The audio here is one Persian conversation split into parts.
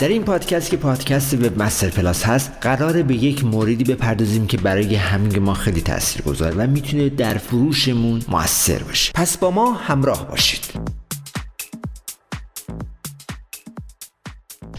در این پادکست که پادکست وب مستر پلاس هست قراره به یک موردی بپردازیم که برای همین ما خیلی تاثیر گذاره و می‌تونه در فروشمون موثر باشه. پس با ما همراه باشید.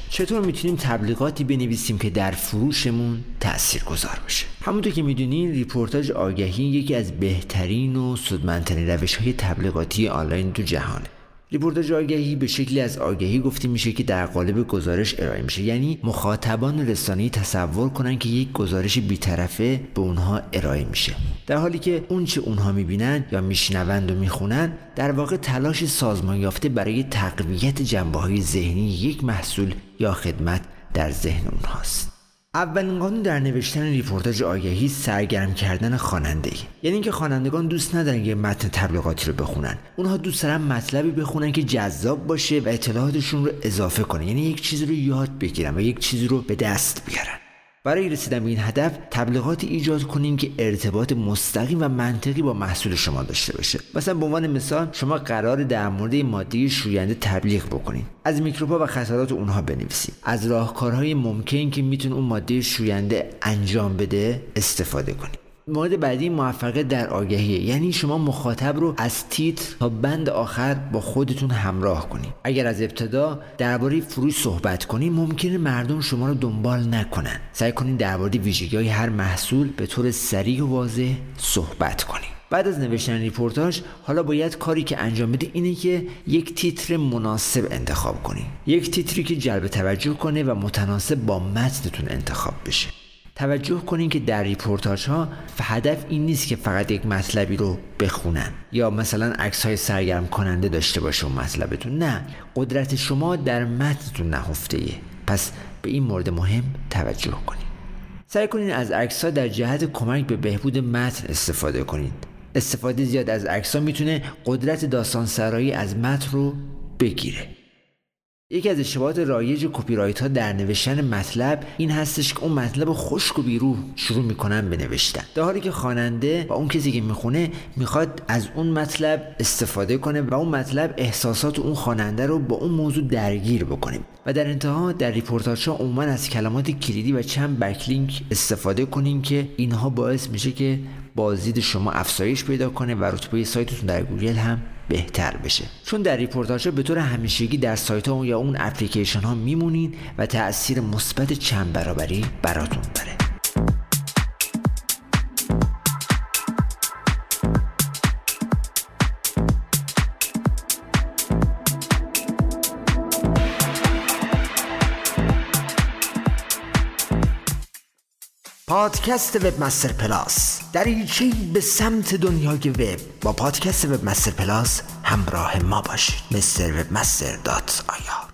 چطور می‌تونیم تبلیغاتی بنویسیم که در فروشمون تأثیر گذار باشه؟ همونطور که می‌دونین رپورتاژ آگهی یکی از بهترین و سودمندترین روش های تبلیغاتی آنلاین تو جهانه. رپورتاژ آگهی به شکلی از آگهی گفته میشه که در قالب گزارش ارائه میشه. یعنی مخاطبان رسانه‌ای تصور کنن که یک گزارش بیطرفه به اونها ارائه میشه. در حالی که اون چه اونها می‌بینن یا میشنوند و می‌خونن در واقع تلاش سازمان یافته برای تقویت جنبه های ذهنی یک محصول یا خدمت در ذهن اونهاست. اولین قانون در نوشتن رپورتاژ آگهی سرگرم کردن خواننده یعنی اینکه خوانندگان دوست ندارن یه متن تبلیغاتی رو بخونن. اونها دوست دارن مطلبی بخونن که جذاب باشه و اطلاعاتشون رو اضافه کنه یعنی یک چیزی رو یاد بگیرن و یک چیزی رو به دست بیارن. برای رسیدن به این هدف تبلیغات ایجاد کنیم که ارتباط مستقیم و منطقی با محصول شما داشته باشه. مثلا به عنوان مثال شما قرار در مورد ماده شوینده تبلیغ بکنید از میکروبها و خطرات اونها بنویسید از راهکارهای ممکن که می‌تونه اون ماده شوینده انجام بده استفاده کنید مورد بعدی موفقیت در آگهیه. یعنی شما مخاطب رو از تیتر تا بند آخر با خودتون همراه کنید. اگر از ابتدا درباره فروش صحبت کنید ممکنه مردم شما رو دنبال نکنن. سعی کنید درباره ویژگی های هر محصول به طور سریع و واضح صحبت کنید. بعد از نوشتن رپورتاژ حالا باید کاری که انجام بده اینه که یک تیتر مناسب انتخاب کنید. یک تیتری که جلب توجه کنه و متناسب با متنتون انتخاب بشه. توجه کنین که در رپورتاژ ها هدف این نیست که فقط یک مطلبی رو بخونن یا مثلا عکس های سرگرم کننده داشته باشه اون مطلبتون. نه قدرت شما در متنتون نهفته. پس به این مورد مهم توجه کنید سعی کنین از عکس در جهت کمک به بهبود متن استفاده کنید استفاده زیاد از عکس می‌تونه قدرت داستان سرایی از متن رو بگیره. یکی از اشتباهات رایج کپی رایت ها در نوشتن مطلب این هستش که اون مطلب خشک و بیروح شروع می‌کنن به نوشتن. در حالی که خواننده و اون کسی که می‌خونه می‌خواد از اون مطلب استفاده کنه و اون مطلب احساسات اون خواننده رو با اون موضوع درگیر بکنه. و در انتها در رپورتاژ ها عموما از کلمات کلیدی و چند backlink استفاده کنین که اینها باعث میشه که بازدید شما افزایش پیدا کنه و رتبه سایتتون در گوگل هم بهتر بشه. چون در رپورتاژ به طور همیشگی در سایت ها یا اون اپلیکیشن ها میمونین و تاثیر مثبت چند برابری براتون داره. پادکست وب مستر پلاس دریچه به سمت دنیای وب با پادکست وب مستر پلاس همراه ما باشید. مستر وب مستر دات آیا